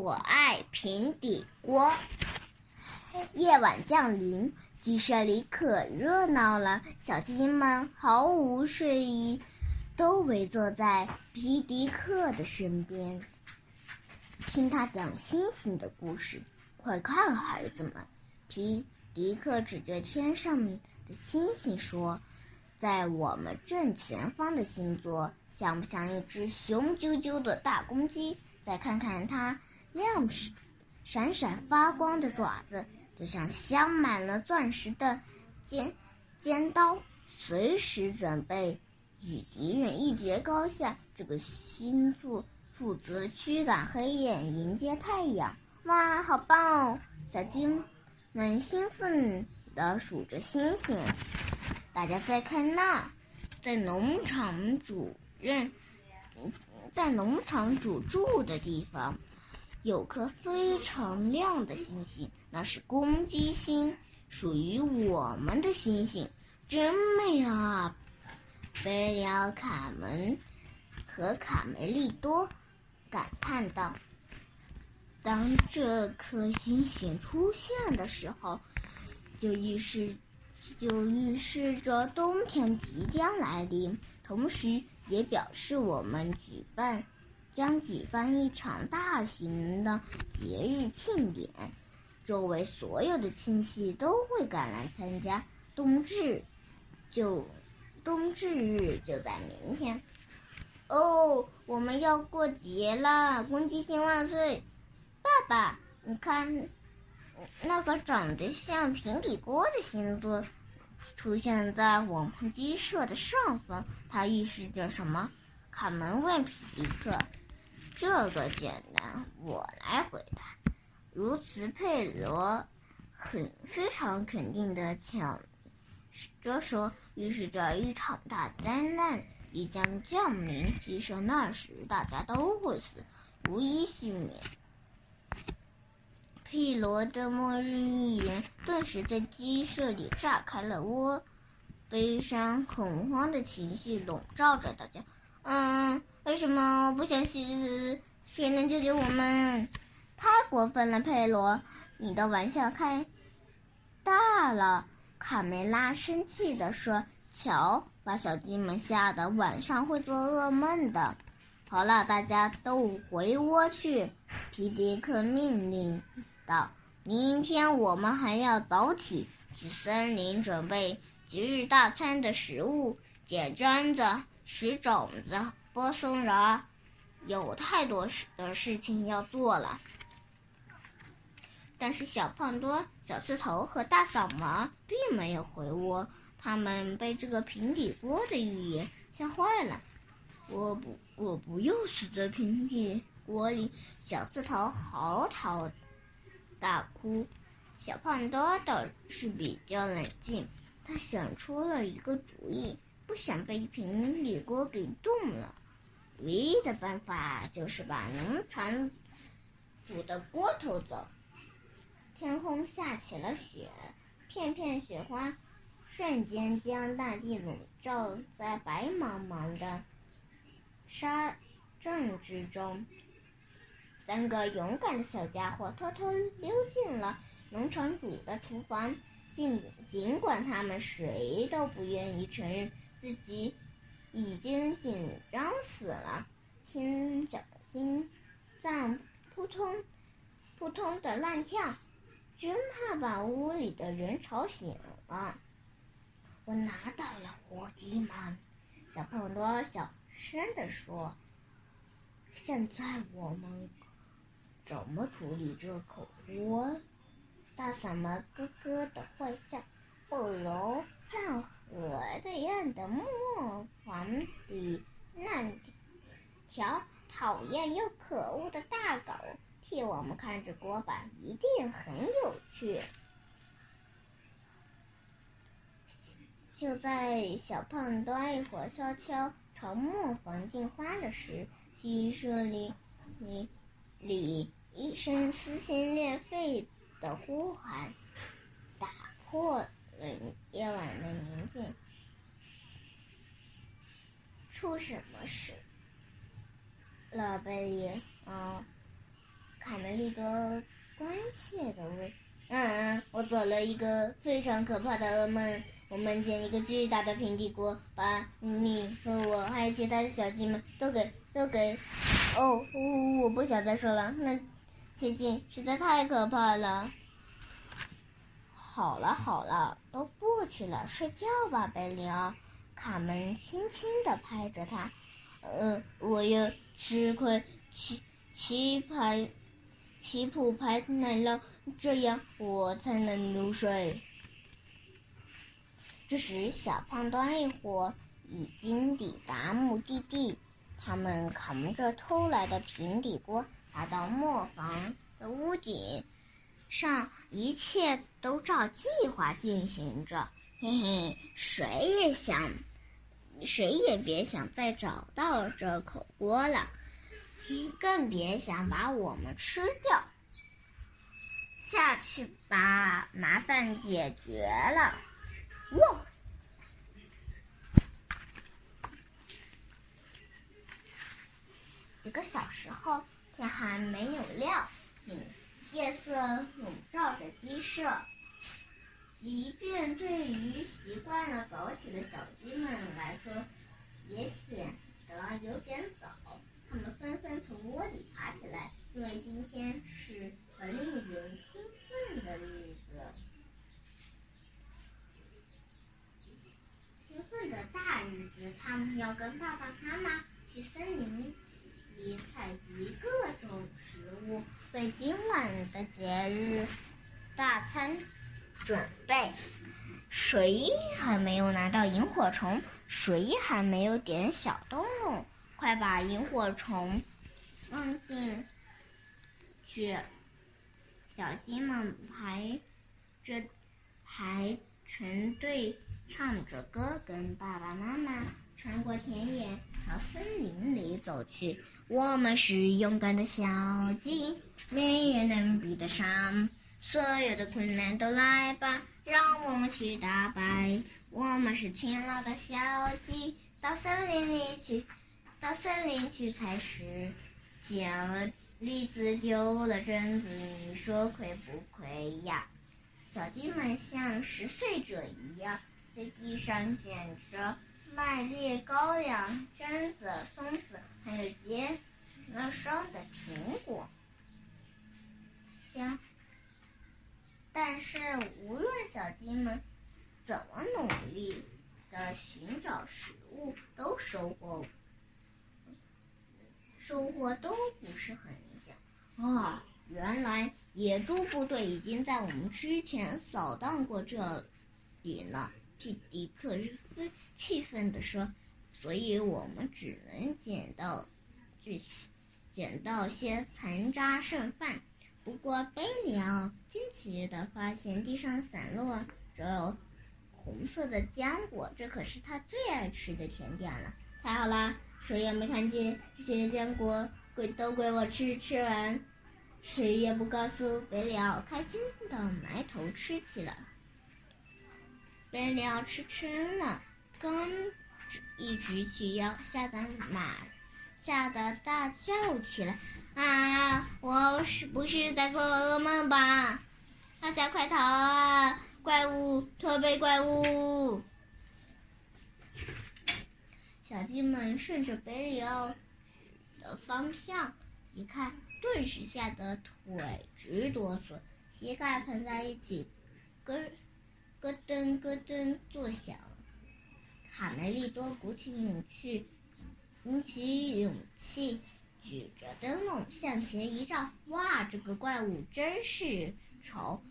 我爱平底锅。夜晚降临，鸡舍里可热闹了，小鸡们毫无睡意，都围坐在皮迪克的身边，听他讲星星的故事。快看，孩子们！皮迪克指着天上的星星说：“在我们正前方的星座，像不像一只雄赳赳的大公鸡？再看看它亮闪闪发光的爪子。”就像镶满了钻石的尖尖刀，随时准备与敌人一决高下。这个星座负责驱赶黑夜，迎接太阳。哇，好棒哦！小鸡们兴奋地数着星星。大家再看那，在农场主任在农场主住的地方。有颗非常亮的星星，那是公鸡星，属于我们的星星，真美啊！贝里奥·卡门和卡梅利多感叹道。当这颗星星出现的时候，就预示就预示着冬天即将来临，同时也表示我们举办。将举办一场大型的节日庆典，周围所有的亲戚都会赶来参加。冬至就冬至日就在明天。哦，我们要过节啦！公鸡星万岁！爸爸，你看，那个长得像平底锅的星座出现在我们鸡舍的上方，它预示着什么？卡门问皮迪克。这个简单，我来回答。如此，佩罗很非常肯定的抢着说：“预示着一场大灾难即将降临。鸡舍那时，大家都会死，无一幸免。”佩罗的末日预言顿时在鸡舍里炸开了窝，悲伤、恐慌的情绪笼罩着大家。嗯。为什么我不想死？谁能救救我们？太过分了，佩罗！你的玩笑开大了。卡梅拉生气地说：“瞧，把小鸡们吓得晚上会做噩梦的。”好了，大家都回窝去。皮迪克命令道：“明天我们还要早起，去森林准备节日大餐的食物，捡榛子，拾种子。”波松人有太多事的事情要做了，但是小胖多、小刺头和大嗓门并没有回窝，他们被这个平底锅的预言吓坏了。我不，我不要死在平底锅里！小刺头嚎啕大哭。小胖多倒是比较冷静，他想出了一个主意，不想被平底锅给冻了。唯一的办法就是把农场主的锅偷走。天空下起了雪，片片雪花瞬间将大地笼罩在白茫茫的沙阵之中。三个勇敢的小家伙偷偷溜进了农场主的厨房，尽尽管他们谁都不愿意承认自己。已经紧张死了，听小心脏扑通扑通的乱跳，真怕把屋里的人吵醒了。我拿到了火鸡们，小胖多小声地说：“现在我们怎么处理这口锅？”大嗓门咯咯的坏笑，不如让。我的样的磨坊里那条讨厌又可恶的大狗替我们看着锅巴，一定很有趣。就在小胖端一伙悄悄朝磨坊进发的时，鸡舍里里里一声撕心裂肺的呼喊打破。夜晚的宁静，出什么事？老贝里，啊，卡梅利多关切的问：“嗯，我做了一个非常可怕的噩梦。我梦见一个巨大的平底锅，把你和我还有其他的小鸡们都给都给……哦，我不想再说了。那情景实在太可怕了。好了好了，都过去了，睡觉吧，贝里奥。卡门轻轻地拍着他。呃，我要吃块棋棋牌棋谱牌奶酪，这样我才能入睡。这时，小胖墩一伙已经抵达目的地。他们扛着偷来的平底锅，来到磨坊的屋顶上，一切都照计划进行着。嘿嘿，谁也想，谁也别想再找到这口锅了，更别想把我们吃掉。下去吧，麻烦解决了。哇！几个小时后，天还没有亮，夜色笼罩着鸡舍。即便对于习惯了早起的小鸡们来说，也显得有点早。它们纷纷从窝里爬起来，因为今天是很令人兴奋的日子。兴奋的大日子，他们要跟爸爸妈妈去森林里采集各种食物，为今晚的节日大餐准备。谁还没有拿到萤火虫？谁还没有点小灯笼？快把萤火虫放进去！小鸡们排着排成队。唱着歌，跟爸爸妈妈穿过田野，朝森林里走去。我们是勇敢的小鸡，没人能比得上。所有的困难都来吧，让我们去打败。我们是勤劳的小鸡，到森林里去，到森林去采食。捡了栗子，丢了榛子，你说亏不亏呀？小鸡们像拾穗者一样。在地上捡着麦粒、高粱、榛子、松子，还有结了霜的苹果，香。但是无论小鸡们怎么努力的寻找食物，都收获收获都不是很理想。啊，原来野猪部队已经在我们之前扫荡过这里了。蒂迪克非气愤地说：“所以我们只能捡到这些，捡到些残渣剩饭。不过贝里奥惊奇地发现地上散落着红色的浆果，这可是他最爱吃的甜点了。太好了，谁也没看见这些浆果，归都归我吃。吃完，谁也不告诉贝里奥，开心地埋头吃起来。”贝里奥吃撑了，刚一直起腰，吓得马吓得大叫起来：“啊！我是不是在做噩梦吧？大家快逃啊！怪物，驼背怪物！”小鸡们顺着贝里奥的方向一看，顿时吓得腿直哆嗦，膝盖碰在一起，跟。咯噔咯噔作响，卡梅利多鼓起勇气，鼓起勇气，举着灯笼向前一照。哇，这个怪物真是丑，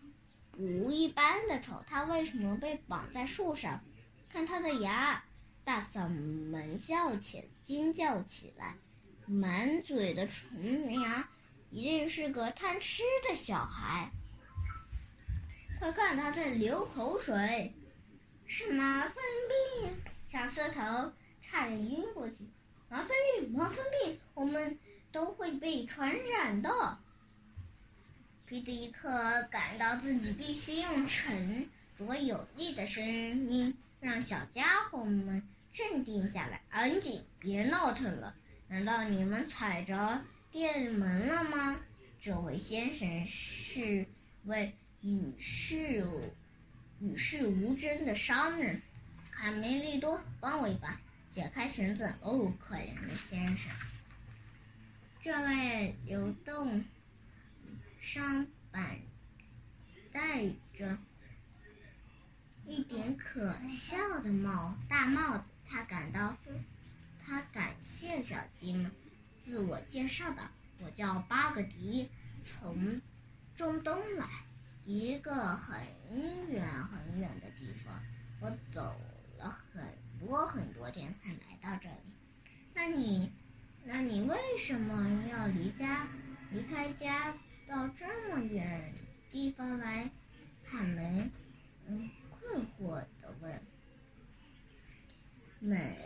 不一般的丑！它为什么被绑在树上？看它的牙！大嗓门叫起，惊叫起来，满嘴的虫牙，一定是个贪吃的小孩。快看，他在流口水！是麻风病，小舌头差点晕过去。麻风病，麻风病，我们都会被传染的。皮迪克感到自己必须用沉着有力的声音让小家伙们镇定下来。安静，别闹腾了。难道你们踩着电门了吗？这位先生是位与世与世无争的商人。卡梅利多，帮我一把，解开绳子。哦，可怜的先生，这位流动商板戴着一顶可笑的帽大帽子。他感到他感谢小鸡们，自我介绍道：“我叫巴格迪，从中东来，一个很远很远的地方。我走。”了很多很多天才来到这里，那你，那你为什么要离家，离开家到这么远地方来？卡门，嗯，困惑的问。每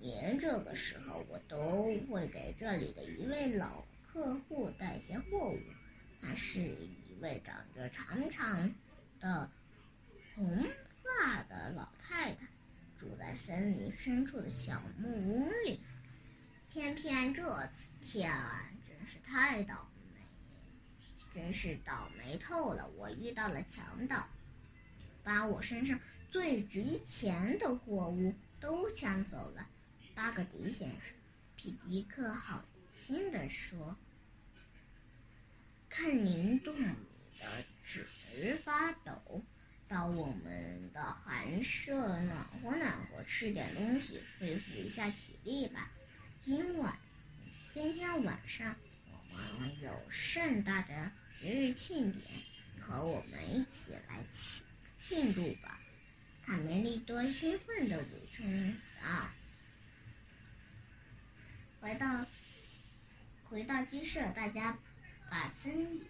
年这个时候，我都会给这里的一位老客户带些货物。她是一位长着长长的红。发的老太太住在森林深处的小木屋里，偏偏这次天啊，真是太倒霉，真是倒霉透了！我遇到了强盗，把我身上最值钱的货物都抢走了。巴格迪先生，皮迪克好心地说：“看您冻得直发抖。”到我们的寒舍暖和暖和，吃点东西，恢复一下体力吧。今晚，今天晚上我们有盛大的节日庆典，和我们一起来庆庆祝吧。卡梅利多兴奋地补充道。回到回到鸡舍，大家把森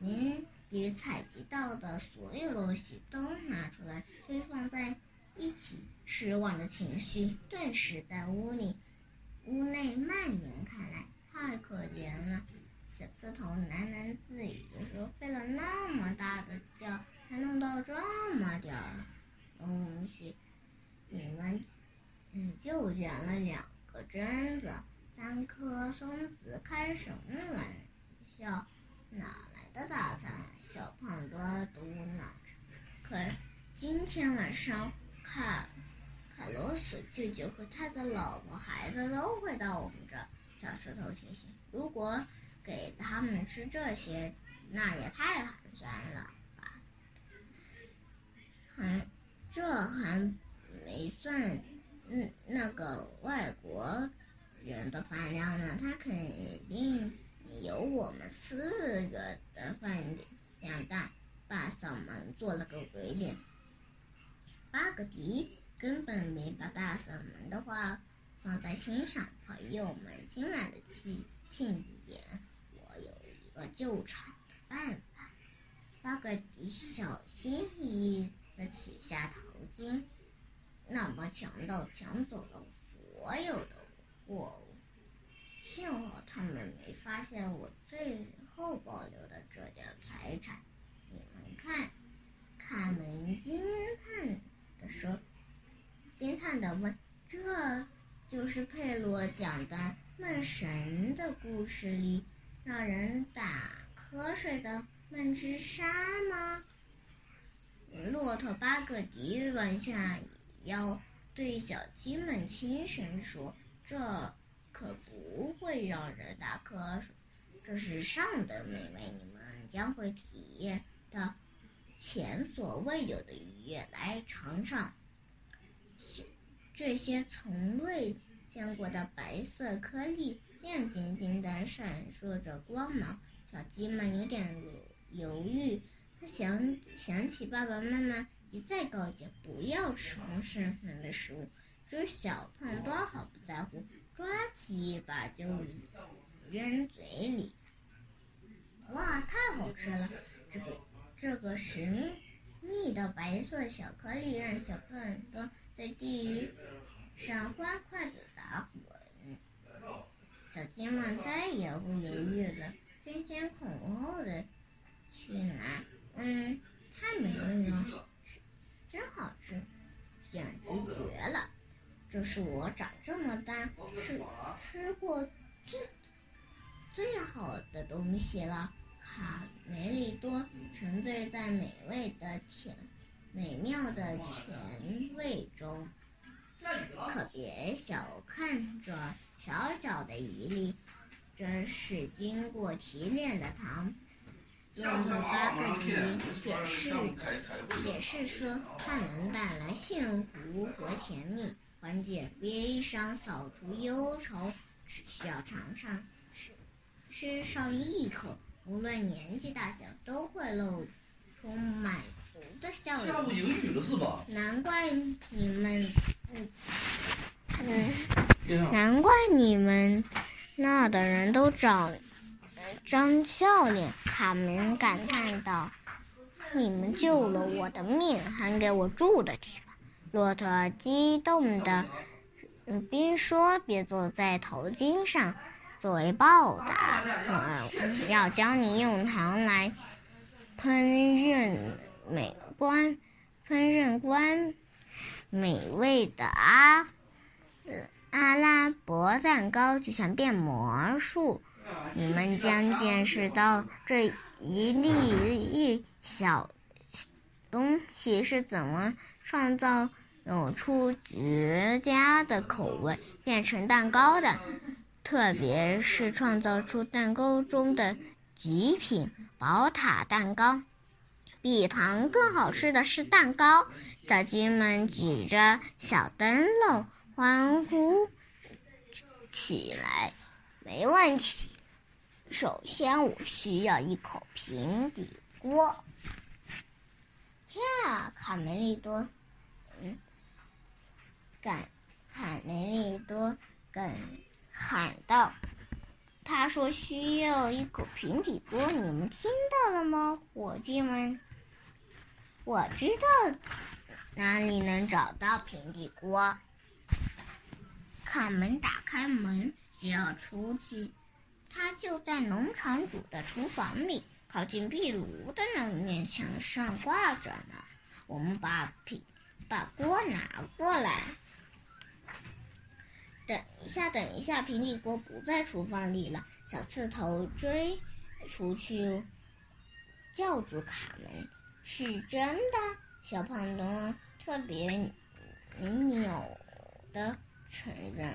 林。里采集到的所有东西都拿出来堆放在一起，失望的情绪顿时在屋里、屋内蔓延开来。太可怜了，小刺头喃喃自语的说：“费了那么大的劲，才弄到这么点儿东西，你们嗯就捡了两个榛子、三颗松子，开什么玩笑？哪来？”的大餐，小胖墩嘟囔着。可今天晚上，卡卡洛斯舅舅和他的老婆孩子都会到我们这儿。小石头提醒：“如果给他们吃这些，那也太寒酸了吧？”还这还没算，嗯，那个外国人的饭量呢，他肯定。有我们四个的饭量大，大嗓门做了个鬼脸。巴格迪根本没把大嗓门的话放在心上。朋友们，今晚的庆庆典，我有一个救场的办法。巴格迪小心翼翼地取下头巾。那么强盗抢走了所有的货物。幸好他们没发现我最后保留的这点财产。你们看，卡门惊叹的说：“惊叹的问，这就是佩罗讲的梦神的故事里让人打瞌睡的梦之沙吗？”骆驼巴格迪弯下腰，对小鸡们轻声说：“这。”可不会让人打瞌睡，这是上等美味，你们将会体验到前所未有的愉悦。来尝尝这些从未见过的白色颗粒，亮晶晶的，闪烁着光芒。小鸡们有点犹豫，它想想起爸爸妈妈一再告诫不要吃红绳绳的食物，只小胖墩毫不在乎。抓起一把就扔嘴里，哇，太好吃了！这个这个神秘的白色小颗粒让小胖墩在地上欢快的打滚。小鸡们再也不犹豫了，争先恐后的去拿。嗯，这是我长这么大吃吃过最最好的东西了。卡梅利多沉醉在美味的甜、美妙的甜味中，可别小看这小小的一粒，这是经过提炼的糖。用巴克迪解释解释说，它能带来幸福和甜蜜，缓解悲伤，扫除忧愁。只需要尝尝，吃吃上一口，无论年纪大小，都会露出满足的笑容。下午了是吧？难怪你们，嗯嗯，难怪你们那的人都长。张笑脸，卡门感叹道：“你们救了我的命，还给我住的地方。”骆驼激动的，嗯，边说边坐在头巾上，作为报答，我要教你用糖来烹饪美观、烹饪观美味的阿阿拉伯蛋糕，就像变魔术。你们将见识到这一粒一小东西是怎么创造出绝佳的口味，变成蛋糕的。特别是创造出蛋糕中的极品宝塔蛋糕。比糖更好吃的是蛋糕。小鸡们举着小灯笼欢呼起来。没问题。首先，我需要一口平底锅。呀，卡梅利多，赶卡梅利多赶喊道：“他说需要一口平底锅，你们听到了吗，伙计们？我知道哪里能找到平底锅。”卡门打开门，就要出去。他就在农场主的厨房里，靠近壁炉的那面墙上挂着呢。我们把平把锅拿过来。等一下，等一下，平底锅不在厨房里了。小刺头追出去，叫住卡门：“是真的？”小胖墩特别扭的承认，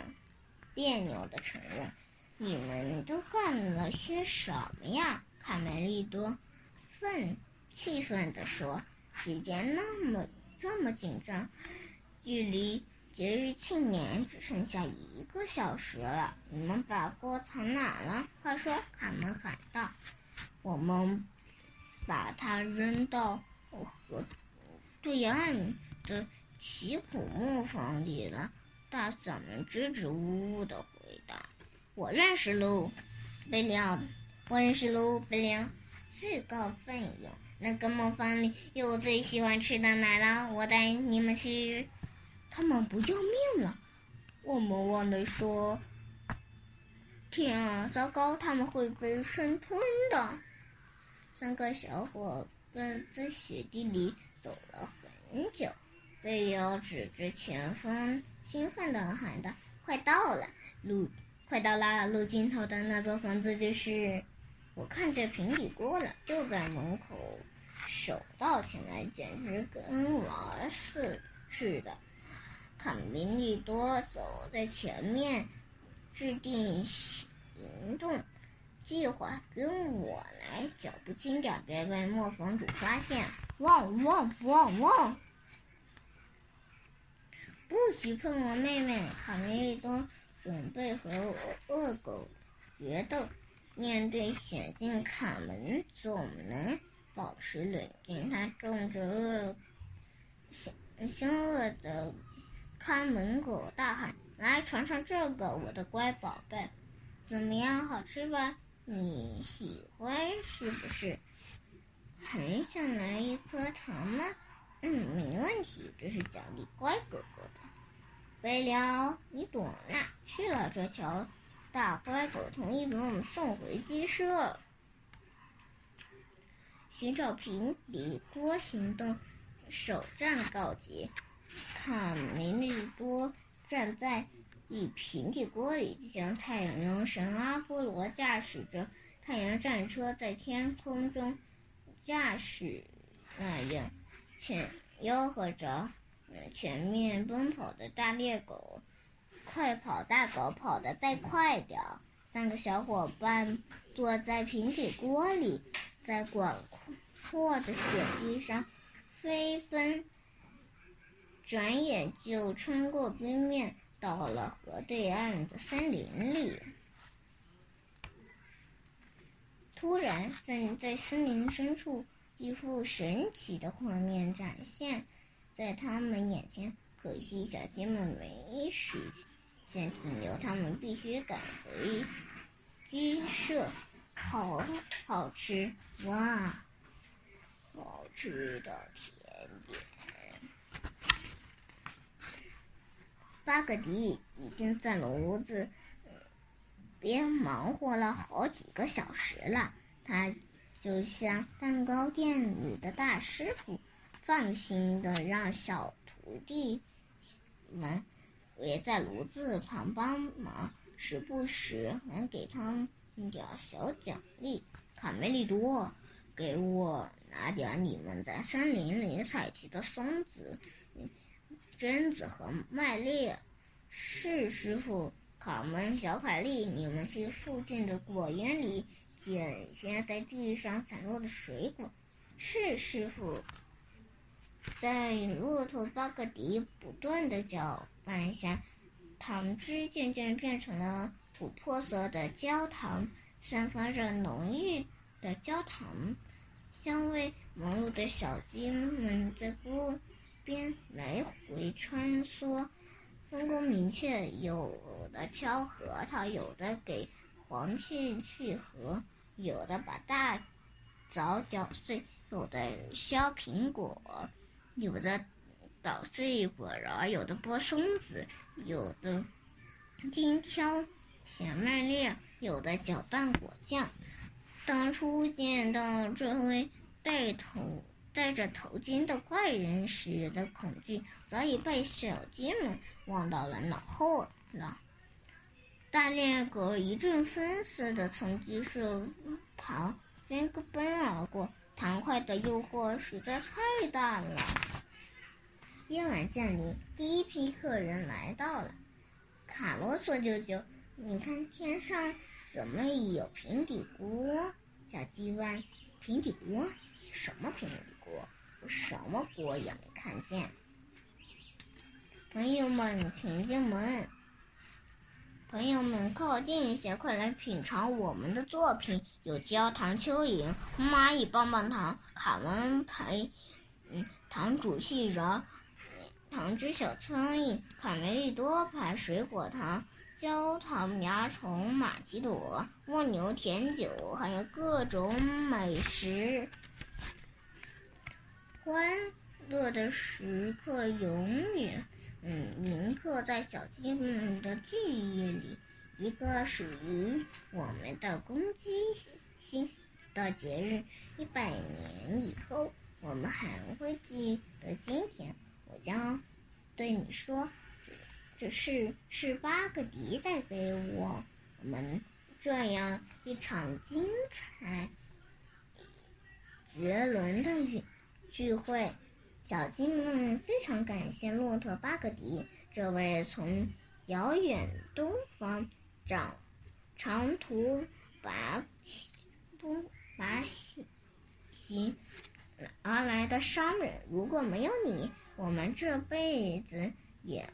别扭的承认。你们都干了些什么呀？卡梅利多愤气愤地说：“时间那么这么紧张，距离节日庆典只剩下一个小时了。你们把锅藏哪了？快说！”卡门喊道。“我们把它扔到河对岸的奇虎木房里了。”大嗓门支支吾吾的回答。我认识喽，贝利奥，我认识喽，贝利奥，自告奋勇。那个磨坊里有我最喜欢吃的奶酪，我带你们去。他们不要命了，我们忘了说。天啊，糟糕，他们会被生吞的。三个小伙伴在雪地里走了很久，贝利奥指着前方，兴奋地喊道：“快到了，路。”快到了，路尽头的那座房子就是。我看见平底锅了，就在门口，手到擒来，简直跟玩似似的。卡梅利多走在前面，制定行动计划，跟我来，脚步轻点，别被磨坊主发现。汪汪汪汪！不许碰我妹妹，卡梅利多。准备和恶狗决斗，面对险境，卡门总能保持冷静。他冲着恶凶凶恶的看门狗大喊：“来尝尝这个，我的乖宝贝，怎么样，好吃吧？你喜欢是不是？很想来一颗糖吗？嗯，没问题，这是奖励乖哥哥的。”贝了，你躲哪去了？这条大乖狗同意把我们送回鸡舍。寻找平底锅行动首战告捷。卡梅利多站在一平底锅里，就像太阳神阿波罗驾驶着太阳战车在天空中驾驶那样，前吆喝着，前面奔跑的大猎狗，快跑大狗跑得再快点。三个小伙伴坐在平底锅里，在广阔的雪地上飞奔，转眼就穿过冰面，到了河对岸的森林里。突然，在在森林深处，一幅神奇的画面展现在他们眼前。可惜，小鸡们没时间停留，他们必须赶回。鸡舍，好好吃哇！好吃的点。巴格迪已经在炉子边忙活了好几个小时了，他就像蛋糕店里的大师傅，放心的让小徒弟们围在炉子旁帮忙。时不时能给他们点小奖励。卡梅利多，给我拿点你们在森林里采集的松子、榛子和麦粒。是师傅。卡门、小凯莉，你们去附近的果园里捡些在地上散落的水果。是师傅。在骆驼巴格迪不断的搅拌下。糖汁渐渐变成了琥珀色的焦糖，散发着浓郁的焦糖香味。忙碌的小鸡们在锅边来回穿梭，分工明确。有的敲核桃，有的给黄片去核，有的把大枣搅碎，有的削苹果，有的。捣碎果瓤，有的剥松子，有的精挑小麦粒，有的搅拌果酱。当初见到这位带头戴着头巾的怪人时的恐惧，早已被小鸡们忘到了脑后了。大猎狗一阵风似的从鸡舍旁飞奔而过，糖块的诱惑实在太大了。夜晚降临，第一批客人来到了。卡罗索舅舅，你看天上怎么有平底锅？小鸡问。平底锅？什么平底锅？我什么锅也没看见。朋友们，请进门。朋友们，靠近一些，快来品尝我们的作品。有焦糖蚯蚓、蚂蚁棒棒糖、卡门牌，嗯，糖煮杏仁。糖汁小苍蝇、卡梅利多牌水果糖、焦糖蚜虫、马吉朵、蜗牛甜酒，还有各种美食。欢乐的时刻永远，嗯，铭刻在小鸡们的记忆里。一个属于我们的公鸡新的节日，一百年以后，我们还会记得今天。我将对你说，这是是巴格迪带给我们这样一场精彩绝伦的聚聚会。小鸡们非常感谢骆驼巴格迪这位从遥远东方长长途跋不跋行而来的商人。如果没有你，我们这辈子也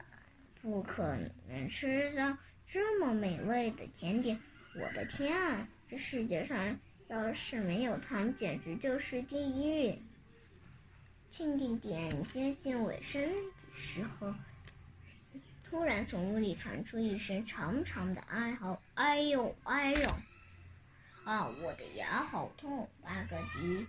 不可能吃到这么美味的甜点。我的天啊，这世界上要是没有糖，简直就是地狱！庆典点接近尾声的时候，突然从屋里传出一声长长的哀嚎：“哎呦，哎呦！啊，我的牙好痛！”巴格迪。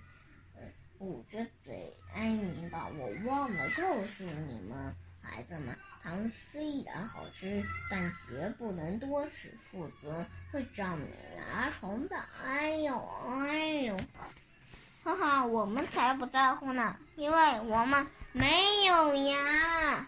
捂着嘴哀鸣道：“我忘了告诉你们，孩子们，糖虽然好吃，但绝不能多吃，否则会长牙虫的。”哎呦，哎呦！哈哈，我们才不在乎呢，因为我们没有牙。